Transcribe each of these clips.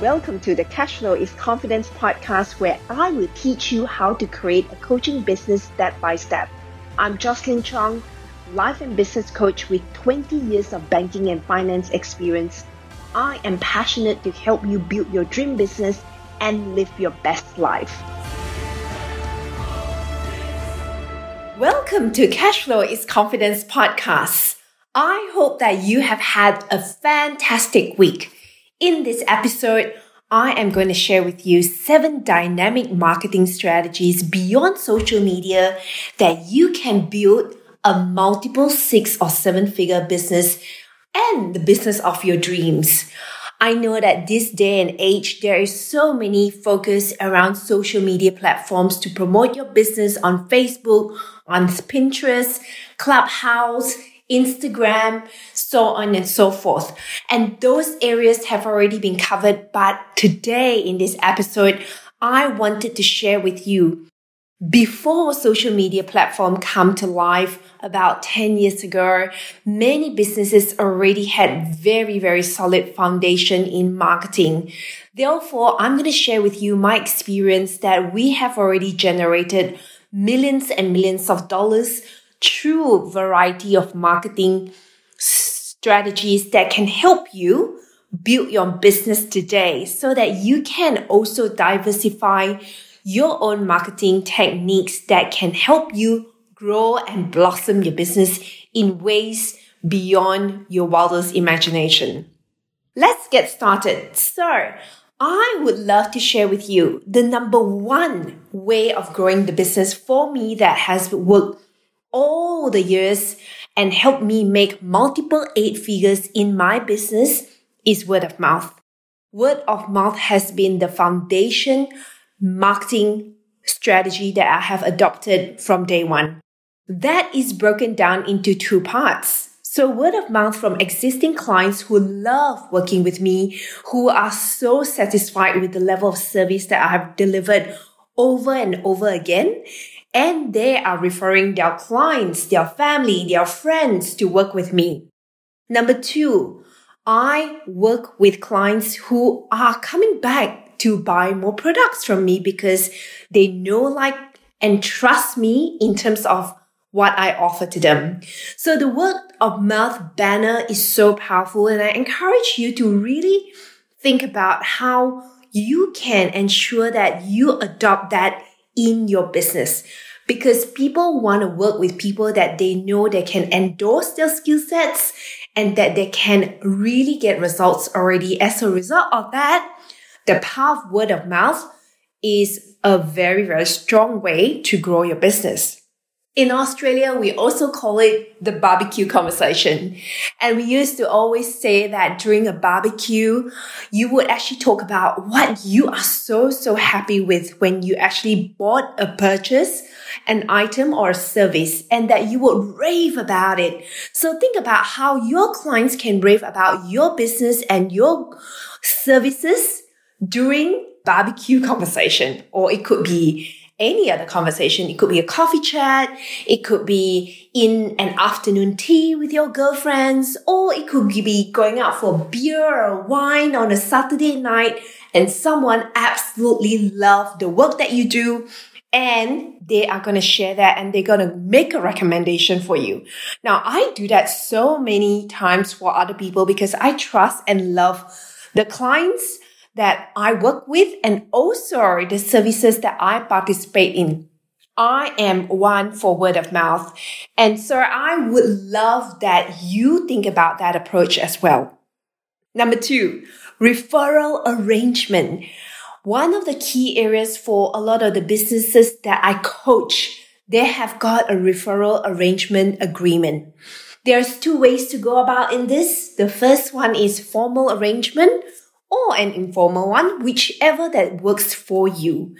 Welcome to the Cashflow is Confidence podcast, where I will teach you how to create a coaching business step by step. I'm Jocelyn Chong, life and business coach with 20 years of banking and finance experience. I am passionate to help you build your dream business and live your best life. Welcome to Cashflow is Confidence podcast. I hope that you have had a fantastic week. In this episode, I am going to share with you seven dynamic marketing strategies beyond social media that you can build a multiple six or seven figure business and the business of your dreams. I know that this day and age, there is so many focus around social media platforms to promote your business on Facebook, on Pinterest, Clubhouse, Instagram, so on and so forth. And those areas have already been covered. But today in this episode, I wanted to share with you before social media platform come to life about 10 years ago, many businesses already had very, very solid foundation in marketing. Therefore, I'm going to share with you my experience that we have already generated millions and millions of dollars through variety of marketing strategies that can help you build your business today so that you can also diversify your own marketing techniques that can help you grow and blossom your business in ways beyond your wildest imagination. Let's get started. So, I would love to share with you the number one way of growing the business for me that has worked all the years and helped me make multiple eight figures in my business is word of mouth. Word of mouth has been the foundation marketing strategy that I have adopted from day one. That is broken down into two parts. So word of mouth from existing clients who love working with me, who are so satisfied with the level of service that I have delivered over and over again. And they are referring their clients, their family, their friends to work with me. Number two, I work with clients who are coming back to buy more products from me because they know, like, and trust me in terms of what I offer to them. So the word of mouth banner is so powerful and I encourage you to really think about how you can ensure that you adopt that in your business because people want to work with people that they know they can endorse their skill sets and that they can really get results already. As a result of that, the power of word of mouth is a very, very strong way to grow your business. In Australia, we also call it the barbecue conversation. And we used to always say that during a barbecue, you would actually talk about what you are so, so happy with when you actually bought a purchase, an item or a service and that you would rave about it. So think about how your clients can rave about your business and your services during barbecue conversation, or it could be any other conversation. It could be a coffee chat. It could be in an afternoon tea with your girlfriends, or it could be going out for beer or wine on a Saturday night and someone absolutely love the work that you do and they are going to share that and they're going to make a recommendation for you. Now, I do that so many times for other people because I trust and love the clients that I work with and also the services that I participate in. I am one for word of mouth. And so I would love that you think about that approach as well. Number two, referral arrangement. One of the key areas for a lot of the businesses that I coach, they have got a referral arrangement agreement. There's two ways to go about in this. The first one is formal arrangement or an informal one, whichever that works for you.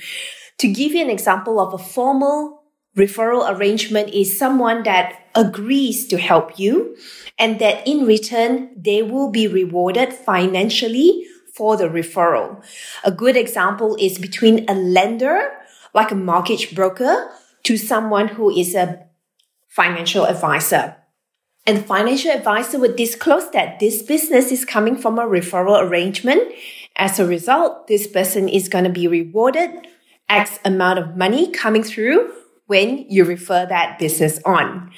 To give you an example of a formal referral arrangement is someone that agrees to help you and that in return, they will be rewarded financially for the referral. A good example is between a lender, like a mortgage broker, to someone who is a financial advisor. And financial advisor would disclose that this business is coming from a referral arrangement. As a result, this person is going to be rewarded X amount of money coming through when you refer that business on.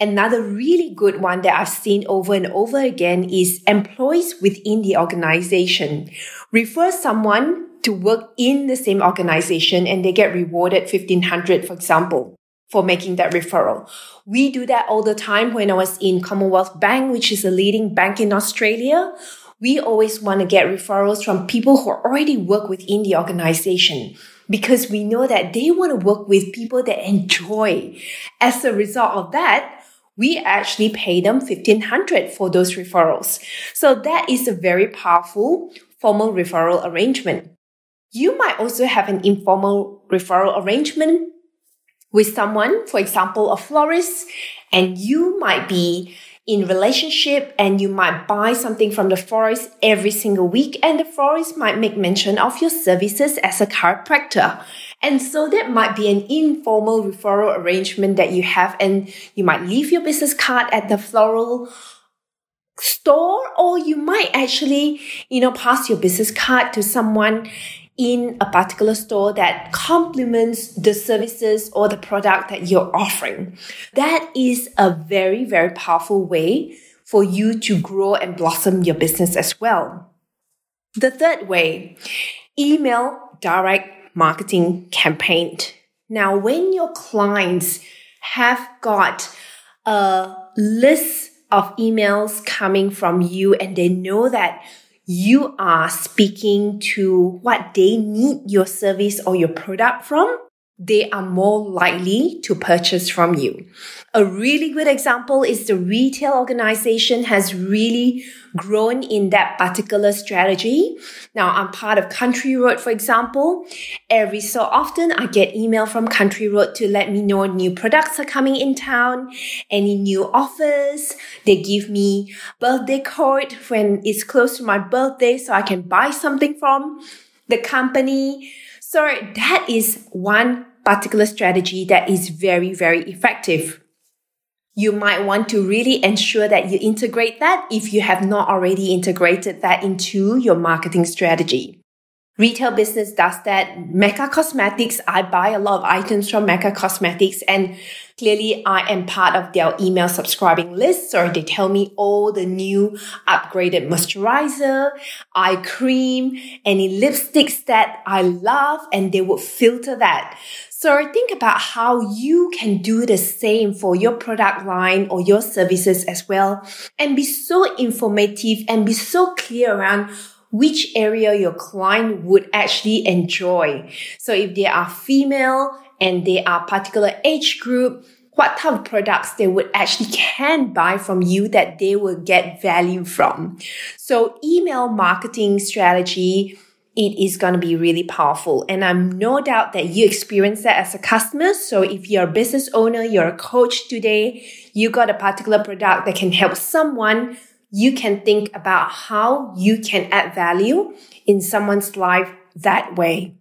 Another really good one that I've seen over and over again is employees within the organization. Refer someone to work in the same organization and they get rewarded 1500, for example, for making that referral. We do that all the time when I was in Commonwealth Bank, which is a leading bank in Australia. We always want to get referrals from people who already work within the organization because we know that they want to work with people that enjoy. As a result of that, we actually pay them 1500 for those referrals. So that is a very powerful formal referral arrangement. You might also have an informal referral arrangement with someone, for example, a florist, and you might be in relationship and you might buy something from the florist every single week and the florist might make mention of your services as a chiropractor. And so that might be an informal referral arrangement that you have and you might leave your business card at the floral store or you might actually, you know, pass your business card to someone in a particular store that complements the services or the product that you're offering. That is a very, very powerful way for you to grow and blossom your business as well. The third way, email direct marketing campaign. Now, when your clients have got a list of emails coming from you and they know that you are speaking to what they need your service or your product from, they are more likely to purchase from you. A really good example is the retail organization has really grown in that particular strategy. Now I'm part of Country Road, for example. Every so often I get email from Country Road to let me know new products are coming in town, any new offers. They give me birthday card when it's close to my birthday so I can buy something from the company. So that is one particular strategy that is very, very effective. You might want to really ensure that you integrate that if you have not already integrated that into your marketing strategy. Retail business does that. Mecca Cosmetics, I buy a lot of items from Mecca Cosmetics and clearly I am part of their email subscribing list. So they tell me all the new upgraded moisturizer, eye cream, any lipsticks that I love and they would filter that. So think about how you can do the same for your product line or your services as well and be so informative and be so clear around which area your client would actually enjoy. So if they are female and they are particular age group, what type of products they would actually can buy from you that they will get value from. So email marketing strategy it is going to be really powerful. And I'm no doubt that you experience that as a customer. So if you're a business owner, you're a coach today, you got a particular product that can help someone, you can think about how you can add value in someone's life that way.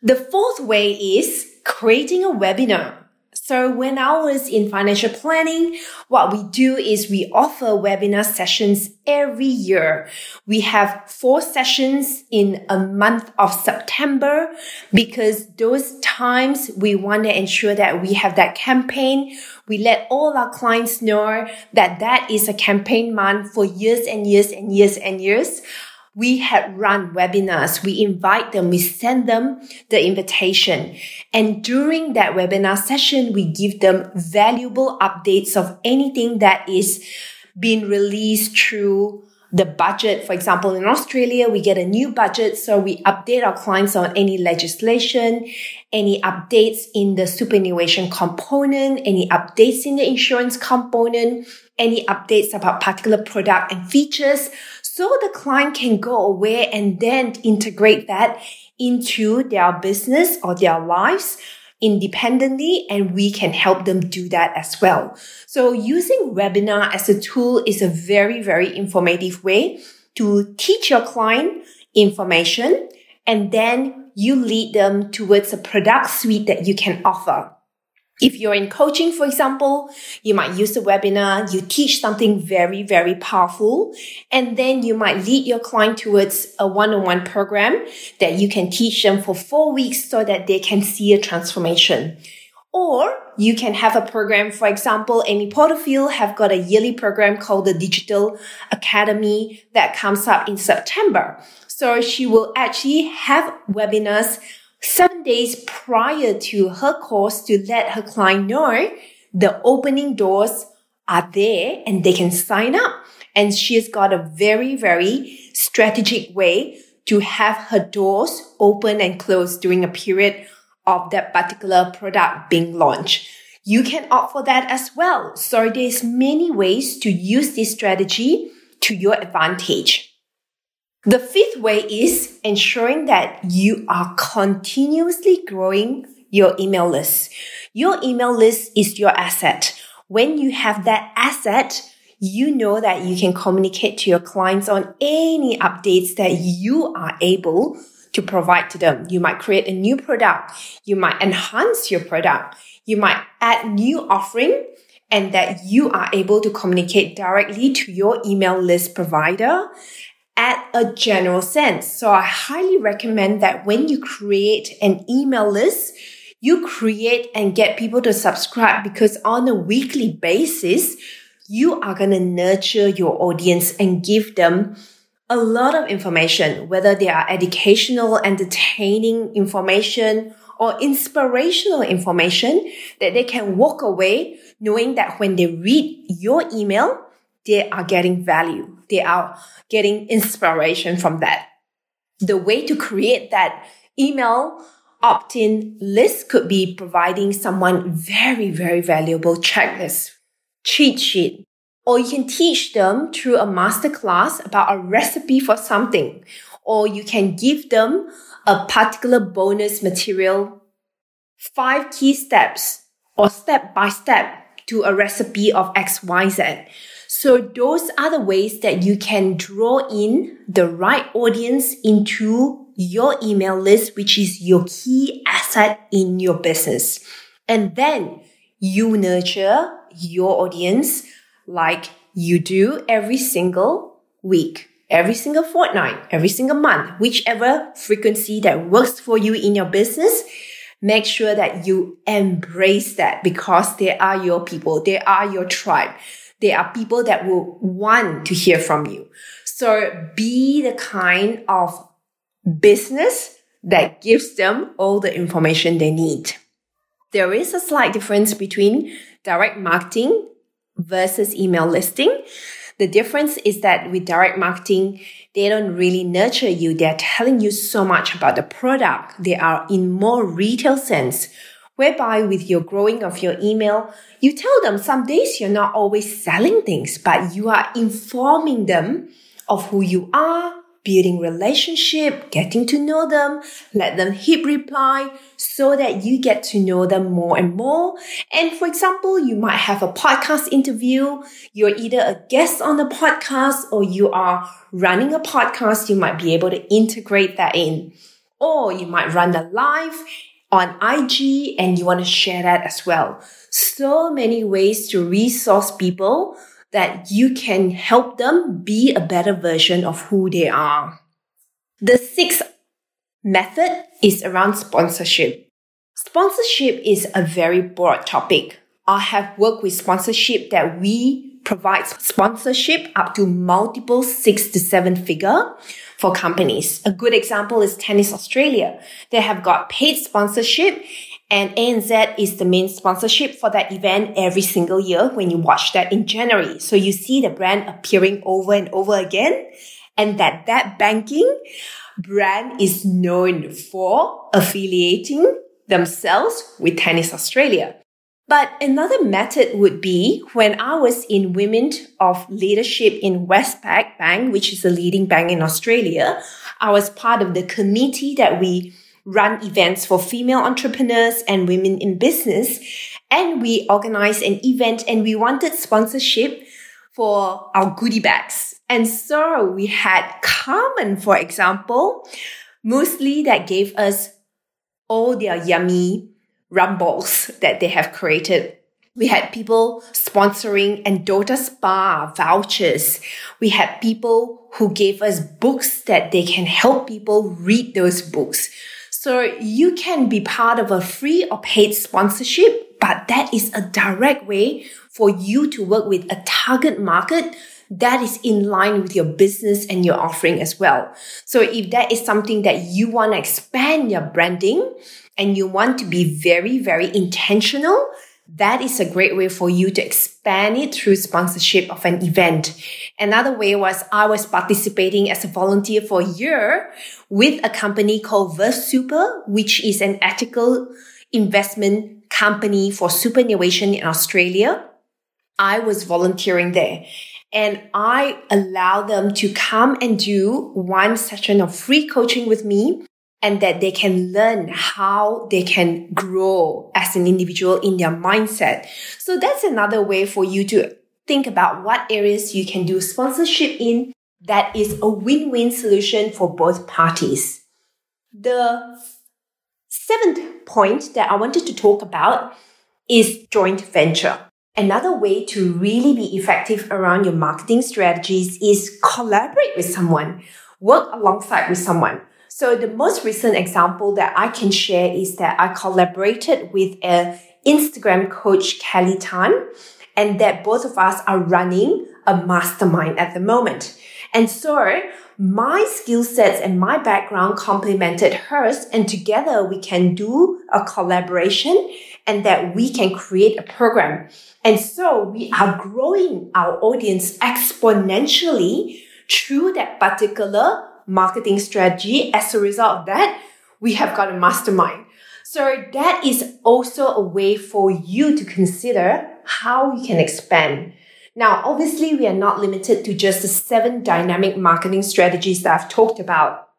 The fourth way is creating a webinar. So when I was in financial planning, what we do is we offer webinar sessions every year. We have four sessions in a month of September because those times we want to ensure that we have that campaign. We let all our clients know that that is a campaign month for years and years and years and years we had run webinars. We invite them, we send them the invitation. And during that webinar session, we give them valuable updates of anything that is being released through the budget. For example, in Australia, we get a new budget. So we update our clients on any legislation, any updates in the superannuation component, any updates in the insurance component, any updates about particular product and features so the client can go away and then integrate that into their business or their lives independently and we can help them do that as well. So using webinar as a tool is a very, very informative way to teach your client information and then you lead them towards a product suite that you can offer. If you're in coaching, for example, you might use a webinar, you teach something very, very powerful, and then you might lead your client towards a one-on-one program that you can teach them for four weeks so that they can see a transformation. Or you can have a program, for example, Amy Porterfield have got a yearly program called the Digital Academy that comes up in September. So she will actually have webinars seven days prior to her course to let her client know the opening doors are there and they can sign up. And she has got a very, very strategic way to have her doors open and close during a period of that particular product being launched. You can opt for that as well. So there's many ways to use this strategy to your advantage. The fifth way is ensuring that you are continuously growing your email list. Your email list is your asset. When you have that asset, you know that you can communicate to your clients on any updates that you are able to provide to them. You might create a new product. You might enhance your product. You might add new offering and that you are able to communicate directly to your email list provider at a general sense. So I highly recommend that when you create an email list, you create and get people to subscribe because on a weekly basis, you are going to nurture your audience and give them a lot of information, whether they are educational, entertaining information or inspirational information that they can walk away knowing that when they read your email, they are getting value. They are getting inspiration from that. The way to create that email opt-in list could be providing someone very, very valuable checklist, cheat sheet, or you can teach them through a masterclass about a recipe for something, or you can give them a particular bonus material, five key steps or step by step to a recipe of XYZ. So those are the ways that you can draw in the right audience into your email list, which is your key asset in your business. And then you nurture your audience like you do every single week, every single fortnight, every single month, whichever frequency that works for you in your business. Make sure that you embrace that because they are your people. They are your tribe. There are people that will want to hear from you. So be the kind of business that gives them all the information they need. There is a slight difference between direct marketing versus email listing. The difference is that with direct marketing, they don't really nurture you. They're telling you so much about the product. They are in more retail sense whereby with your growing of your email, you tell them some days you're not always selling things, but you are informing them of who you are, building relationship, getting to know them, let them hit reply so that you get to know them more and more. And for example, you might have a podcast interview. You're either a guest on the podcast or you are running a podcast. You might be able to integrate that in. Or you might run a live on IG and you want to share that as well. So many ways to resource people that you can help them be a better version of who they are. The sixth method is around sponsorship. Sponsorship is a very broad topic. I have worked with sponsorship that we provide sponsorship up to multiple six to seven figure for companies. A good example is Tennis Australia. They have got paid sponsorship and ANZ is the main sponsorship for that event every single year when you watch that in January. So you see the brand appearing over and over again and that that banking brand is known for affiliating themselves with Tennis Australia. But another method would be when I was in Women of Leadership in Westpac Bank, which is a leading bank in Australia. I was part of the committee that we run events for female entrepreneurs and women in business. And we organized an event and we wanted sponsorship for our goodie bags. And so we had Carmen, for example, mostly that gave us all their yummy rumbles that they have created. We had people sponsoring and Endota Spa vouchers. We had people who gave us books that they can help people read those books. So you can be part of a free or paid sponsorship, but that is a direct way for you to work with a target market that is in line with your business and your offering as well. So if that is something that you want to expand your branding and you want to be very, very intentional, that is a great way for you to expand it through sponsorship of an event. Another way was I was participating as a volunteer for a year with a company called Verve Super, which is an ethical investment company for superannuation in Australia. I was volunteering there and I allow them to come and do one session of free coaching with me and that they can learn how they can grow as an individual in their mindset. So that's another way for you to think about what areas you can do sponsorship in that is a win-win solution for both parties. The seventh point that I wanted to talk about is joint venture. Another way to really be effective around your marketing strategies is collaborate with someone, work alongside with someone. So the most recent example that I can share is that I collaborated with a Instagram coach, Kelly Tan, and that both of us are running a mastermind at the moment. And so my skill sets and my background complemented hers and together we can do a collaboration and that we can create a program. And so we are growing our audience exponentially through that particular marketing strategy. As a result of that, we have got a mastermind. So that is also a way for you to consider how you can expand. Now, obviously, we are not limited to just the seven dynamic marketing strategies that I've talked about.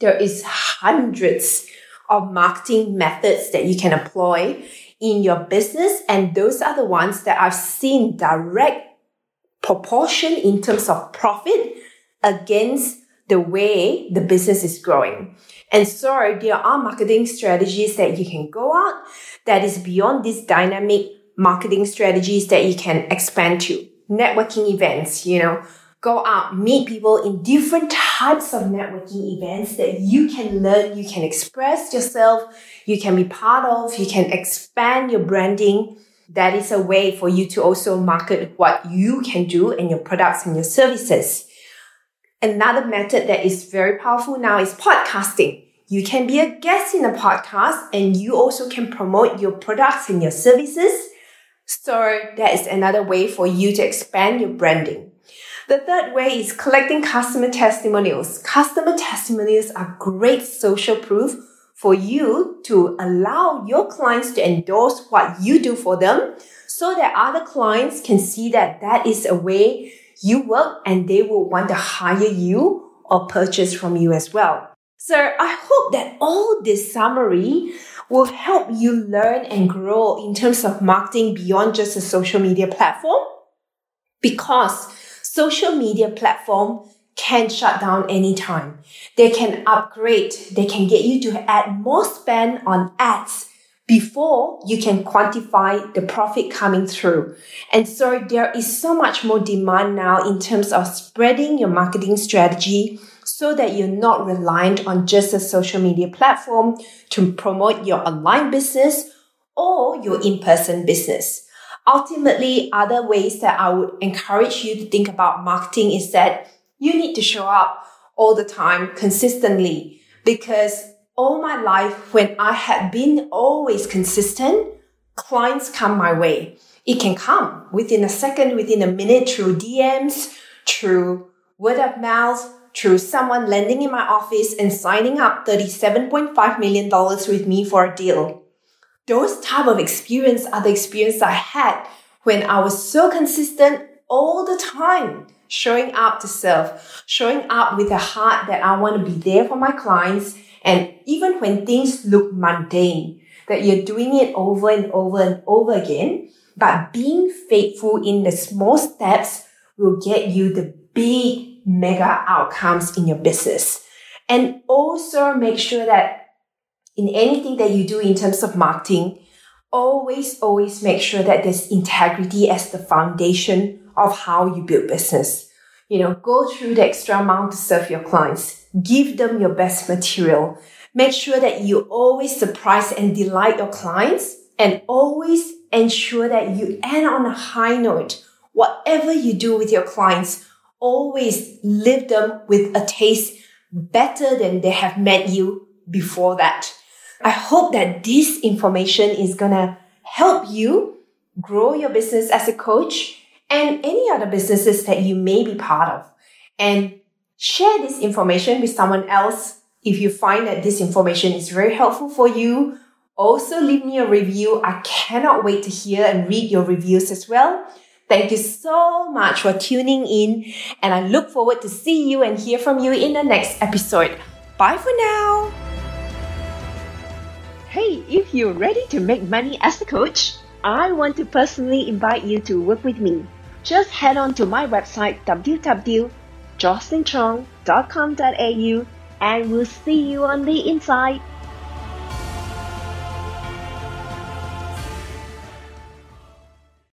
There is hundreds of marketing methods that you can employ in your business. And those are the ones that I've seen direct proportion in terms of profit against the way the business is growing. And so there are marketing strategies that you can go out that is beyond these dynamic marketing strategies that you can expand to. Networking events, you know, go out, meet people in different types of networking events that you can learn, you can express yourself, you can be part of, you can expand your branding. That is a way for you to also market what you can do and your products and your services. Another method that is very powerful now is podcasting. You can be a guest in a podcast and you also can promote your products and your services. So that is another way for you to expand your branding. The third way is collecting customer testimonials. Customer testimonials are great social proof for you to allow your clients to endorse what you do for them so that other clients can see that that is a way you work and they will want to hire you or purchase from you as well. So I hope that all this summary will help you learn and grow in terms of marketing beyond just a social media platform because social media platform can shut down anytime. They can upgrade. They can get you to add more spend on ads before you can quantify the profit coming through. And so there is so much more demand now in terms of spreading your marketing strategy so that you're not reliant on just a social media platform to promote your online business or your in-person business. Ultimately, other ways that I would encourage you to think about marketing is that you need to show up all the time consistently because all my life, when I had been always consistent, clients come my way. It can come within a second, within a minute through DMs, through word of mouth, through someone landing in my office and signing up $37.5 million with me for a deal. Those type of experience are the experience I had when I was so consistent all the time, showing up to serve, showing up with a heart that I want to be there for my clients and even when things look mundane, that you're doing it over and over and over again, but being faithful in the small steps will get you the big mega outcomes in your business. And also make sure that in anything that you do in terms of marketing, always, always make sure that there's integrity as the foundation of how you build business. You know, go through the extra mile to serve your clients. Give them your best material. Make sure that you always surprise and delight your clients and always ensure that you end on a high note. Whatever you do with your clients, always leave them with a taste better than they have met you before that. I hope that this information is gonna help you grow your business as a coach and any other businesses that you may be part of. And share this information with someone else if you find that this information is very helpful for you. Also leave me a review. I cannot wait to hear and read your reviews as well. Thank you so much for tuning in and I look forward to see you and hear from you in the next episode. Bye for now. Hey, if you're ready to make money as a coach, I want to personally invite you to work with me. Just head on to my website www.jocelynchong.com.au and we'll see you on the inside.